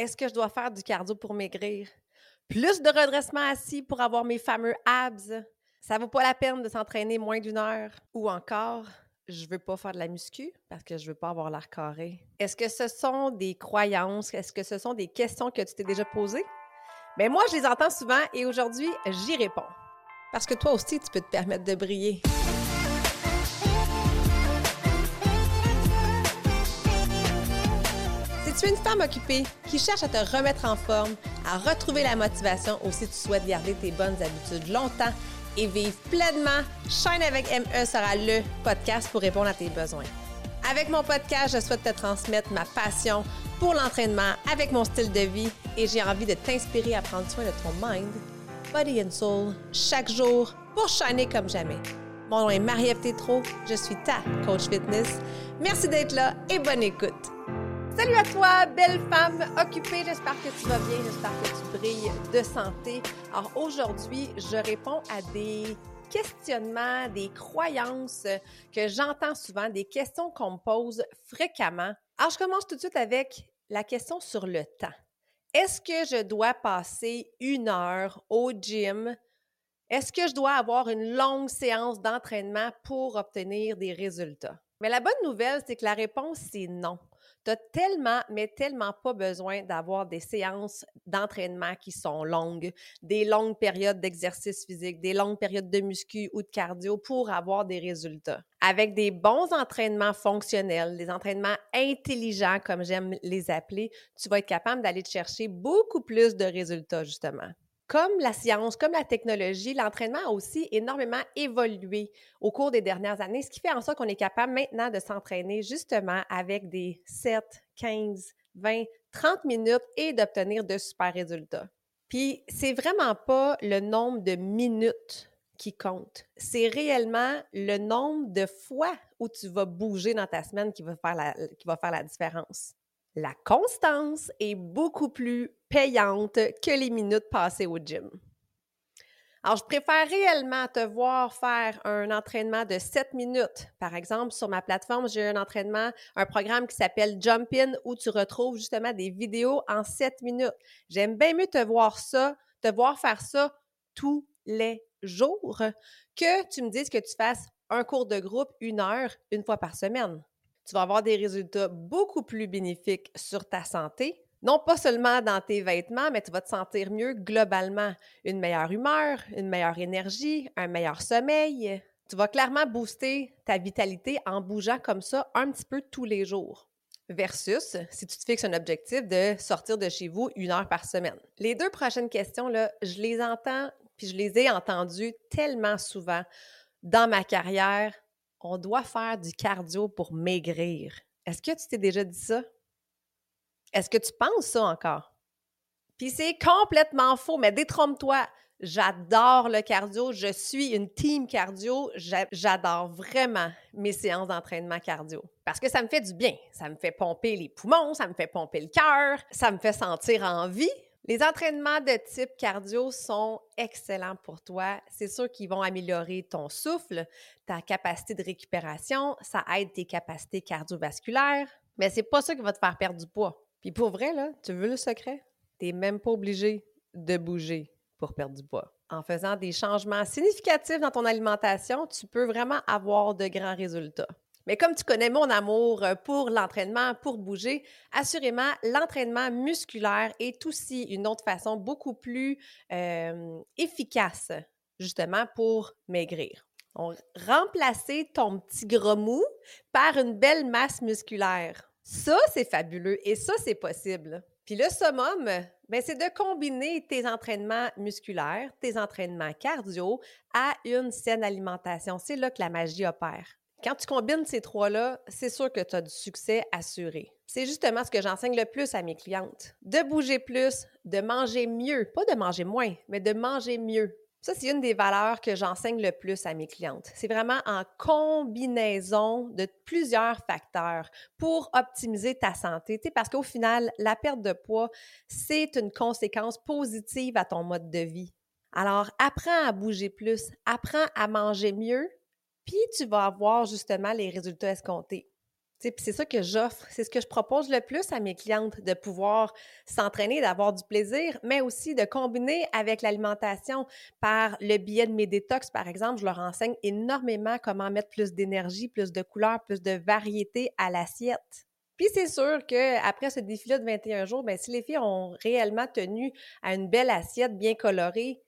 Est-ce que je dois faire du cardio pour maigrir? Plus de redressement assis pour avoir mes fameux abs? Ça vaut pas la peine de s'entraîner moins d'une heure? Ou encore, je veux pas faire de la muscu parce que je veux pas avoir l'air carré. Est-ce que ce sont des croyances? Est-ce que ce sont des questions que tu t'es déjà posées? Ben moi, je les entends souvent et aujourd'hui, j'y réponds. Parce que toi aussi, tu peux te permettre de briller. Tu es une femme occupée qui cherche à te remettre en forme, à retrouver la motivation ou si tu souhaites garder tes bonnes habitudes longtemps et vivre pleinement, Shine avec ME sera le podcast pour répondre à tes besoins. Avec mon podcast, je souhaite te transmettre ma passion pour l'entraînement avec mon style de vie et j'ai envie de t'inspirer à prendre soin de ton mind, body and soul chaque jour pour shiner comme jamais. Mon nom est Marie-Ève je suis ta coach fitness. Merci d'être là et bonne écoute. Salut à toi, belle femme occupée. J'espère que tu vas bien. J'espère que tu brilles de santé. Alors aujourd'hui, je réponds à des questionnements, des croyances que j'entends souvent, des questions qu'on me pose fréquemment. Alors je commence tout de suite avec la question sur le temps. Est-ce que je dois passer une heure au gym? Est-ce que je dois avoir une longue séance d'entraînement pour obtenir des résultats? Mais la bonne nouvelle, c'est que la réponse, c'est non. Tu tellement, mais tellement pas besoin d'avoir des séances d'entraînement qui sont longues, des longues périodes d'exercice physique, des longues périodes de muscu ou de cardio pour avoir des résultats. Avec des bons entraînements fonctionnels, des entraînements intelligents, comme j'aime les appeler, tu vas être capable d'aller chercher beaucoup plus de résultats, justement comme la science, comme la technologie, l'entraînement a aussi énormément évolué au cours des dernières années, ce qui fait en sorte qu'on est capable maintenant de s'entraîner justement avec des 7, 15, 20, 30 minutes et d'obtenir de super résultats. Puis, c'est vraiment pas le nombre de minutes qui compte. C'est réellement le nombre de fois où tu vas bouger dans ta semaine qui va faire la, qui va faire la différence. La constance est beaucoup plus payante que les minutes passées au gym. Alors, je préfère réellement te voir faire un entraînement de 7 minutes. Par exemple, sur ma plateforme, j'ai un entraînement, un programme qui s'appelle Jump In où tu retrouves justement des vidéos en 7 minutes. J'aime bien mieux te voir ça, te voir faire ça tous les jours que tu me dises que tu fasses un cours de groupe une heure une fois par semaine tu vas avoir des résultats beaucoup plus bénéfiques sur ta santé. Non pas seulement dans tes vêtements, mais tu vas te sentir mieux globalement. Une meilleure humeur, une meilleure énergie, un meilleur sommeil. Tu vas clairement booster ta vitalité en bougeant comme ça un petit peu tous les jours. Versus si tu te fixes un objectif de sortir de chez vous une heure par semaine. Les deux prochaines questions, là, je les entends, puis je les ai entendues tellement souvent dans ma carrière, on doit faire du cardio pour maigrir. Est-ce que tu t'es déjà dit ça? Est-ce que tu penses ça encore? Puis c'est complètement faux, mais détrompe-toi. J'adore le cardio. Je suis une team cardio. J'adore vraiment mes séances d'entraînement cardio. Parce que ça me fait du bien. Ça me fait pomper les poumons, ça me fait pomper le cœur, ça me fait sentir en vie. Les entraînements de type cardio sont excellents pour toi. C'est sûr qu'ils vont améliorer ton souffle, ta capacité de récupération, ça aide tes capacités cardiovasculaires, mais c'est pas ça qui va te faire perdre du poids. Puis pour vrai, là, tu veux le secret? T'es même pas obligé de bouger pour perdre du poids. En faisant des changements significatifs dans ton alimentation, tu peux vraiment avoir de grands résultats. Mais comme tu connais mon amour euh, pour l'entraînement, pour bouger, assurément, l'entraînement musculaire est aussi une autre façon beaucoup plus euh, efficace, justement, pour maigrir. Donc, remplacer ton petit gros mou par une belle masse musculaire. Ça, c'est fabuleux et ça, c'est possible. Puis le summum, ben, c'est de combiner tes entraînements musculaires, tes entraînements cardio à une saine alimentation. C'est là que la magie opère. Quand tu combines ces trois-là, c'est sûr que tu as du succès assuré. C'est justement ce que j'enseigne le plus à mes clientes. De bouger plus, de manger mieux, pas de manger moins, mais de manger mieux. Ça, c'est une des valeurs que j'enseigne le plus à mes clientes. C'est vraiment en combinaison de plusieurs facteurs pour optimiser ta santé. parce qu'au final, la perte de poids, c'est une conséquence positive à ton mode de vie. Alors, apprends à bouger plus, apprends à manger mieux, puis tu vas avoir justement les résultats escomptés. C'est ça que j'offre, c'est ce que je propose le plus à mes clientes, de pouvoir s'entraîner, d'avoir du plaisir, mais aussi de combiner avec l'alimentation. Par le biais de mes détox, par exemple, je leur enseigne énormément comment mettre plus d'énergie, plus de couleurs, plus de variété à l'assiette. Puis c'est sûr qu'après ce défi-là de 21 jours, bien, si les filles ont réellement tenu à une belle assiette bien colorée,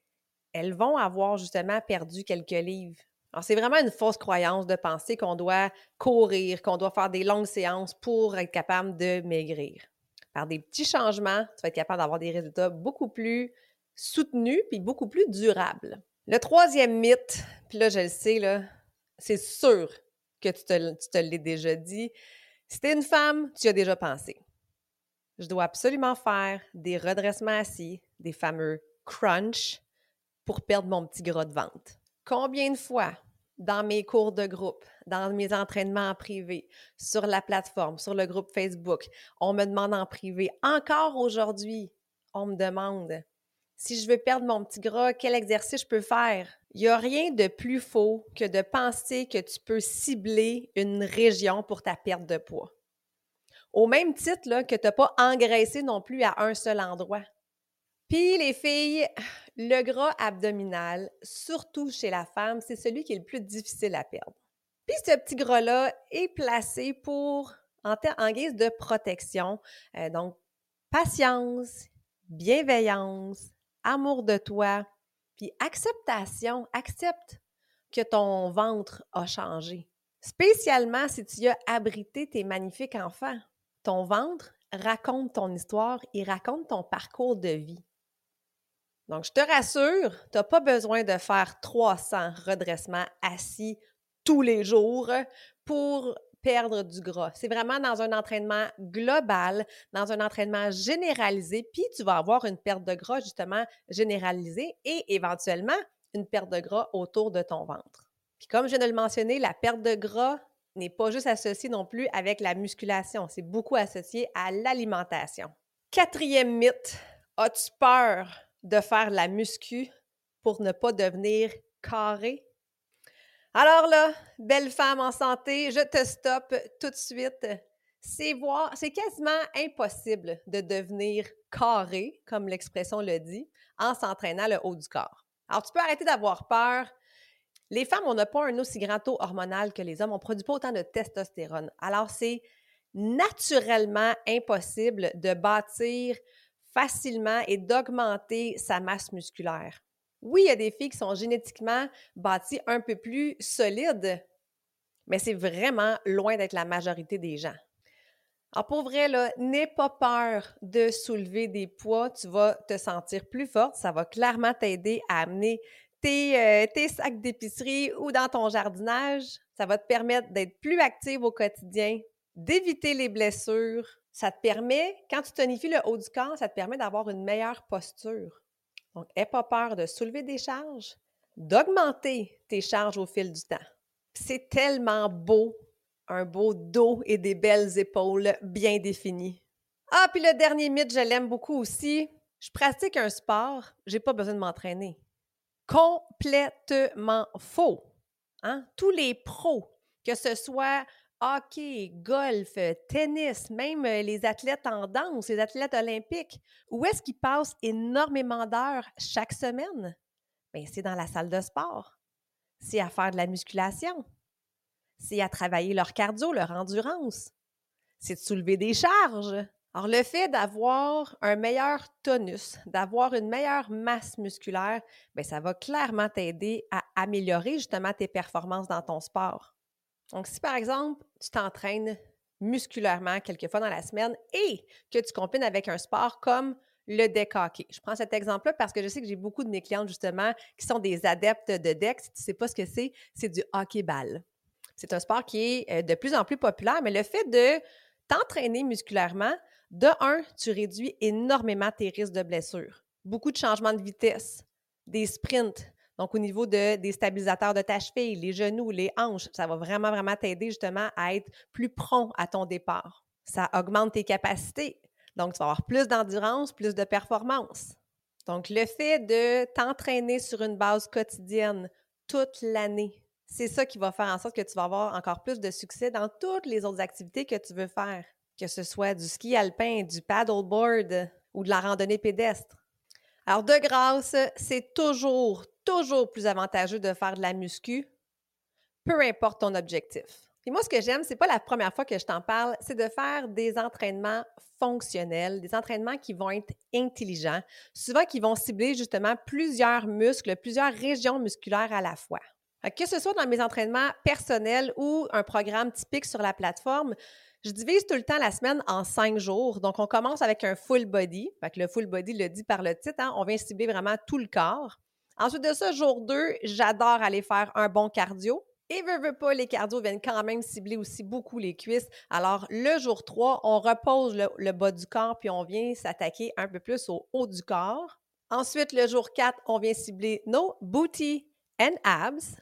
elles vont avoir justement perdu quelques livres. Alors, c'est vraiment une fausse croyance de penser qu'on doit courir, qu'on doit faire des longues séances pour être capable de maigrir. Par des petits changements, tu vas être capable d'avoir des résultats beaucoup plus soutenus puis beaucoup plus durables. Le troisième mythe, puis là, je le sais, c'est sûr que tu te, tu te l'es déjà dit. Si tu une femme, tu as déjà pensé. Je dois absolument faire des redressements assis, des fameux crunch, pour perdre mon petit gras de ventre. Combien de fois dans mes cours de groupe, dans mes entraînements en privé, sur la plateforme, sur le groupe Facebook, on me demande en privé, encore aujourd'hui, on me demande si je veux perdre mon petit gras, quel exercice je peux faire? Il n'y a rien de plus faux que de penser que tu peux cibler une région pour ta perte de poids. Au même titre que tu n'as pas engraissé non plus à un seul endroit. Puis les filles, le gras abdominal, surtout chez la femme, c'est celui qui est le plus difficile à perdre. Puis ce petit gras-là est placé pour, en, guise de protection. Euh, donc, patience, bienveillance, amour de toi, puis acceptation. Accepte que ton ventre a changé. Spécialement si tu as abrité tes magnifiques enfants. Ton ventre raconte ton histoire, il raconte ton parcours de vie. Donc, je te rassure, tu n'as pas besoin de faire 300 redressements assis tous les jours pour perdre du gras. C'est vraiment dans un entraînement global, dans un entraînement généralisé, puis tu vas avoir une perte de gras justement généralisée et éventuellement une perte de gras autour de ton ventre. Puis comme je viens de le mentionner, la perte de gras n'est pas juste associée non plus avec la musculation, c'est beaucoup associé à l'alimentation. Quatrième mythe, as-tu peur de faire la muscu pour ne pas devenir carré? Alors là, belle femme en santé, je te stoppe tout de suite. C'est voir, c'est quasiment impossible de devenir carré, comme l'expression le dit, en s'entraînant le haut du corps. Alors, tu peux arrêter d'avoir peur. Les femmes, on n'a pas un aussi grand taux hormonal que les hommes. On ne produit pas autant de testostérone. Alors, c'est naturellement impossible de bâtir facilement et d'augmenter sa masse musculaire. Oui, il y a des filles qui sont génétiquement bâties un peu plus solides, mais c'est vraiment loin d'être la majorité des gens. Alors pour vrai, n'aie pas peur de soulever des poids, tu vas te sentir plus forte, ça va clairement t'aider à amener tes, euh, tes sacs d'épicerie ou dans ton jardinage, ça va te permettre d'être plus active au quotidien, d'éviter les blessures, ça te permet, quand tu tonifies le haut du corps, ça te permet d'avoir une meilleure posture. Donc, n'aie pas peur de soulever des charges, d'augmenter tes charges au fil du temps. C'est tellement beau, un beau dos et des belles épaules bien définies. Ah, puis le dernier mythe, je l'aime beaucoup aussi. Je pratique un sport, j'ai pas besoin de m'entraîner. Complètement faux. Hein? Tous les pros, que ce soit hockey, golf, tennis, même euh, les athlètes en danse, les athlètes olympiques, où est-ce qu'ils passent énormément d'heures chaque semaine? Bien, c'est dans la salle de sport. C'est à faire de la musculation. C'est à travailler leur cardio, leur endurance. C'est de soulever des charges. Alors, le fait d'avoir un meilleur tonus, d'avoir une meilleure masse musculaire, bien, ça va clairement t'aider à améliorer justement tes performances dans ton sport. Donc, si par exemple, tu t'entraînes musculairement quelques fois dans la semaine et que tu combines avec un sport comme le deck hockey. Je prends cet exemple-là parce que je sais que j'ai beaucoup de mes clientes justement qui sont des adeptes de deck. Si tu ne sais pas ce que c'est, c'est du hockey-ball. C'est un sport qui est euh, de plus en plus populaire, mais le fait de t'entraîner musculairement, de un, tu réduis énormément tes risques de blessures. Beaucoup de changements de vitesse, des sprints, donc, au niveau de, des stabilisateurs de ta cheville, les genoux, les hanches, ça va vraiment, vraiment t'aider justement à être plus prompt à ton départ. Ça augmente tes capacités. Donc, tu vas avoir plus d'endurance, plus de performance. Donc, le fait de t'entraîner sur une base quotidienne toute l'année, c'est ça qui va faire en sorte que tu vas avoir encore plus de succès dans toutes les autres activités que tu veux faire, que ce soit du ski alpin, du paddleboard ou de la randonnée pédestre. Alors, de grâce, c'est toujours, toujours plus avantageux de faire de la muscu, peu importe ton objectif. Et moi, ce que j'aime, c'est pas la première fois que je t'en parle, c'est de faire des entraînements fonctionnels, des entraînements qui vont être intelligents, souvent qui vont cibler justement plusieurs muscles, plusieurs régions musculaires à la fois. Que ce soit dans mes entraînements personnels ou un programme typique sur la plateforme, je divise tout le temps la semaine en cinq jours. Donc, on commence avec un full body. Le full body le dit par le titre, hein, on vient cibler vraiment tout le corps. Ensuite de ça, jour 2, j'adore aller faire un bon cardio. Et veux, veux pas, les cardio viennent quand même cibler aussi beaucoup les cuisses. Alors, le jour 3, on repose le, bas du corps, puis on vient s'attaquer un peu plus au haut du corps. Ensuite, le jour 4, on vient cibler nos booty and abs.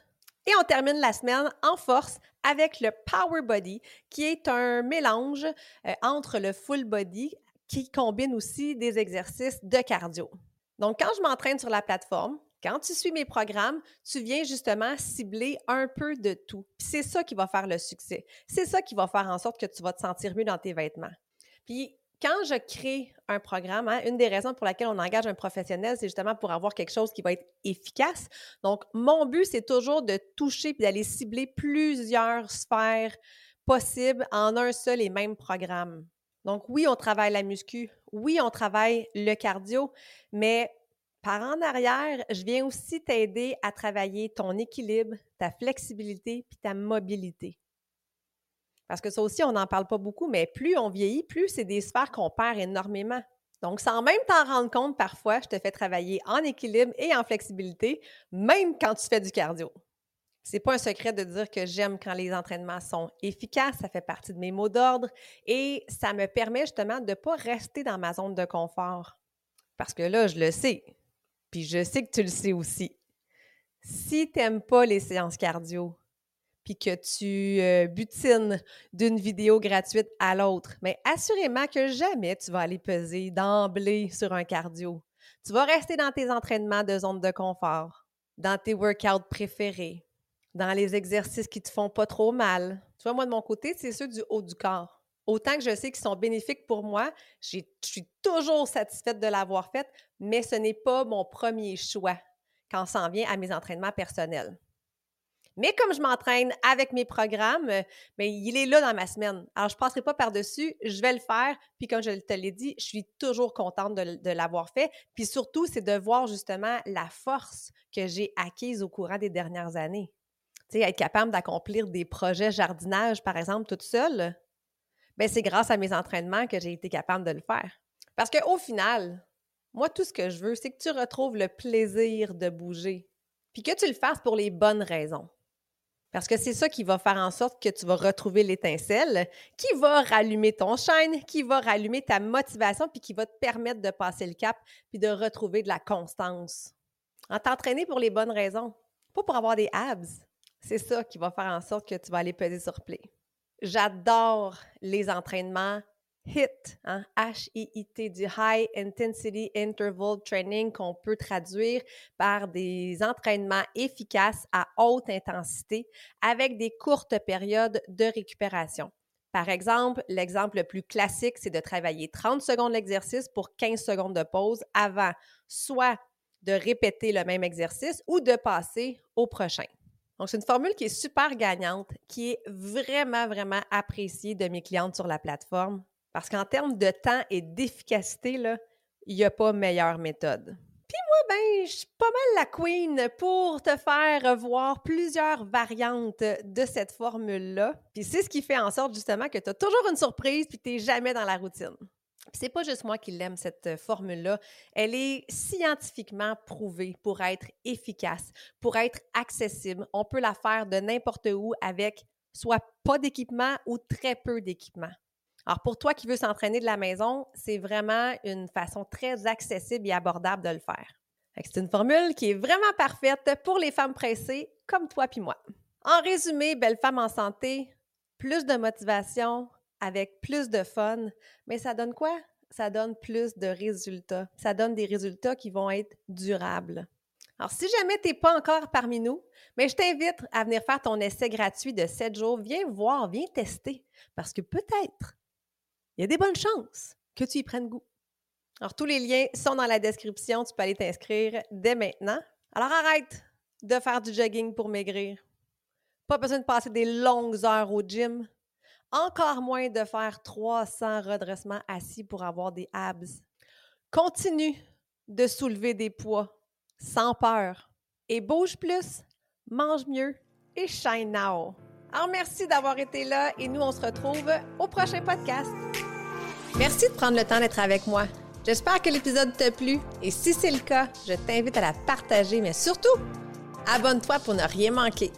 Et on termine la semaine en force avec le Power Body, qui est un mélange euh, entre le full body qui combine aussi des exercices de cardio. Donc, quand je m'entraîne sur la plateforme, quand tu suis mes programmes, tu viens justement cibler un peu de tout. c'est ça qui va faire le succès. C'est ça qui va faire en sorte que tu vas te sentir mieux dans tes vêtements. Puis quand je crée un programme, hein, une des raisons pour laquelle on engage un professionnel, c'est justement pour avoir quelque chose qui va être efficace. Donc, mon but, c'est toujours de toucher puis d'aller cibler plusieurs sphères possibles en un seul et même programme. Donc, oui, on travaille la muscu, oui, on travaille le cardio, mais par en arrière, je viens aussi t'aider à travailler ton équilibre, ta flexibilité puis ta mobilité. Parce que ça aussi, on n'en parle pas beaucoup, mais plus on vieillit, plus c'est des sphères qu'on perd énormément. Donc, sans même t'en rendre compte, parfois, je te fais travailler en équilibre et en flexibilité, même quand tu fais du cardio. C'est pas un secret de dire que j'aime quand les entraînements sont efficaces, ça fait partie de mes mots d'ordre et ça me permet justement de ne pas rester dans ma zone de confort. Parce que là, je le sais, puis je sais que tu le sais aussi. Si tu n'aimes pas les séances cardio, puis que tu euh, butines d'une vidéo gratuite à l'autre, mais assurément que jamais tu vas aller peser d'emblée sur un cardio. Tu vas rester dans tes entraînements de zone de confort, dans tes workouts préférés, dans les exercices qui te font pas trop mal. Tu vois, moi, de mon côté, c'est ceux du haut du corps. Autant que je sais qu'ils sont bénéfiques pour moi, je suis toujours satisfaite de l'avoir fait, mais ce n'est pas mon premier choix quand ça en vient à mes entraînements personnels. Mais comme je m'entraîne avec mes programmes, mais ben, il est là dans ma semaine. Alors, je ne passerai pas par-dessus, je vais le faire. Puis, comme je te l'ai dit, je suis toujours contente de, l'avoir fait. Puis surtout, c'est de voir justement la force que j'ai acquise au courant des dernières années. Tu sais, être capable d'accomplir des projets jardinage, par exemple, toute seule, ben c'est grâce à mes entraînements que j'ai été capable de le faire. Parce qu'au final, moi, tout ce que je veux, c'est que tu retrouves le plaisir de bouger. Puis que tu le fasses pour les bonnes raisons. Parce que c'est ça qui va faire en sorte que tu vas retrouver l'étincelle, qui va rallumer ton chaîne, qui va rallumer ta motivation, puis qui va te permettre de passer le cap, puis de retrouver de la constance. En t'entraîner pour les bonnes raisons, pas pour avoir des abs. C'est ça qui va faire en sorte que tu vas aller peser sur play. J'adore les entraînements HIT, hein, H-I-I-T, du High Intensity Interval Training qu'on peut traduire par des entraînements efficaces à haute intensité avec des courtes périodes de récupération. Par exemple, l'exemple le plus classique, c'est de travailler 30 secondes l'exercice pour 15 secondes de pause avant soit de répéter le même exercice ou de passer au prochain. Donc, c'est une formule qui est super gagnante, qui est vraiment, vraiment appréciée de mes clientes sur la plateforme parce qu'en termes de temps et d'efficacité, il n'y a pas meilleure méthode. Puis moi, ben, je suis pas mal la queen pour te faire voir plusieurs variantes de cette formule-là. Puis c'est ce qui fait en sorte justement que tu as toujours une surprise puis tu n'es jamais dans la routine. C'est pas juste moi qui l'aime, cette formule-là. Elle est scientifiquement prouvée pour être efficace, pour être accessible. On peut la faire de n'importe où avec soit pas d'équipement ou très peu d'équipement. Alors, pour toi qui veux s'entraîner de la maison, c'est vraiment une façon très accessible et abordable de le faire. C'est une formule qui est vraiment parfaite pour les femmes pressées comme toi puis moi. En résumé, belle femme en santé, plus de motivation avec plus de fun, mais ça donne quoi? Ça donne plus de résultats. Ça donne des résultats qui vont être durables. Alors, si jamais tu n'es pas encore parmi nous, mais je t'invite à venir faire ton essai gratuit de 7 jours. Viens voir, viens tester, parce que peut-être, il y a des bonnes chances que tu y prennes goût. Alors, tous les liens sont dans la description. Tu peux aller t'inscrire dès maintenant. Alors, arrête de faire du jogging pour maigrir. Pas besoin de passer des longues heures au gym. Encore moins de faire 300 redressements assis pour avoir des abs. Continue de soulever des poids sans peur. Et bouge plus, mange mieux et shine now. Alors merci d'avoir été là et nous on se retrouve au prochain podcast. Merci de prendre le temps d'être avec moi. J'espère que l'épisode t'a plu et si c'est le cas, je t'invite à la partager, mais surtout, abonne-toi pour ne rien manquer.